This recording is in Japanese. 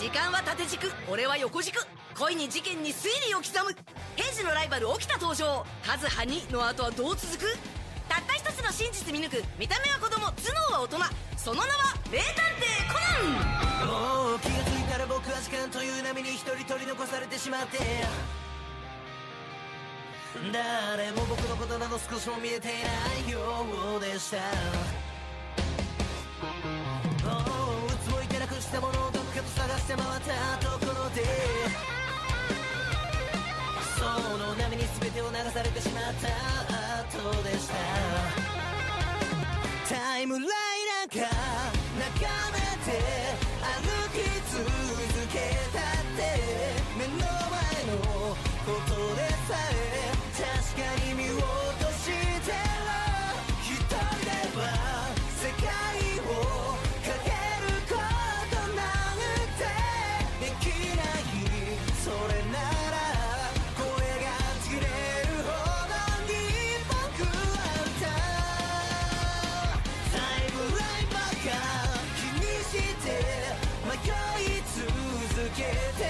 時間は縦軸。俺は横軸。恋に事件に推理を刻む。平時のライバル沖田登場。数羽にの後はどう続く？たった一つの真実見抜く。見た目は子供。頭脳は大人。その名は名探偵コナン。もう気がついたら僕は時間という波に一人取り残されてしまって。誰も僕のことなど少しも見えていないようでした。の波に全てを流されてしまった後でした。タイムライナーが眺め get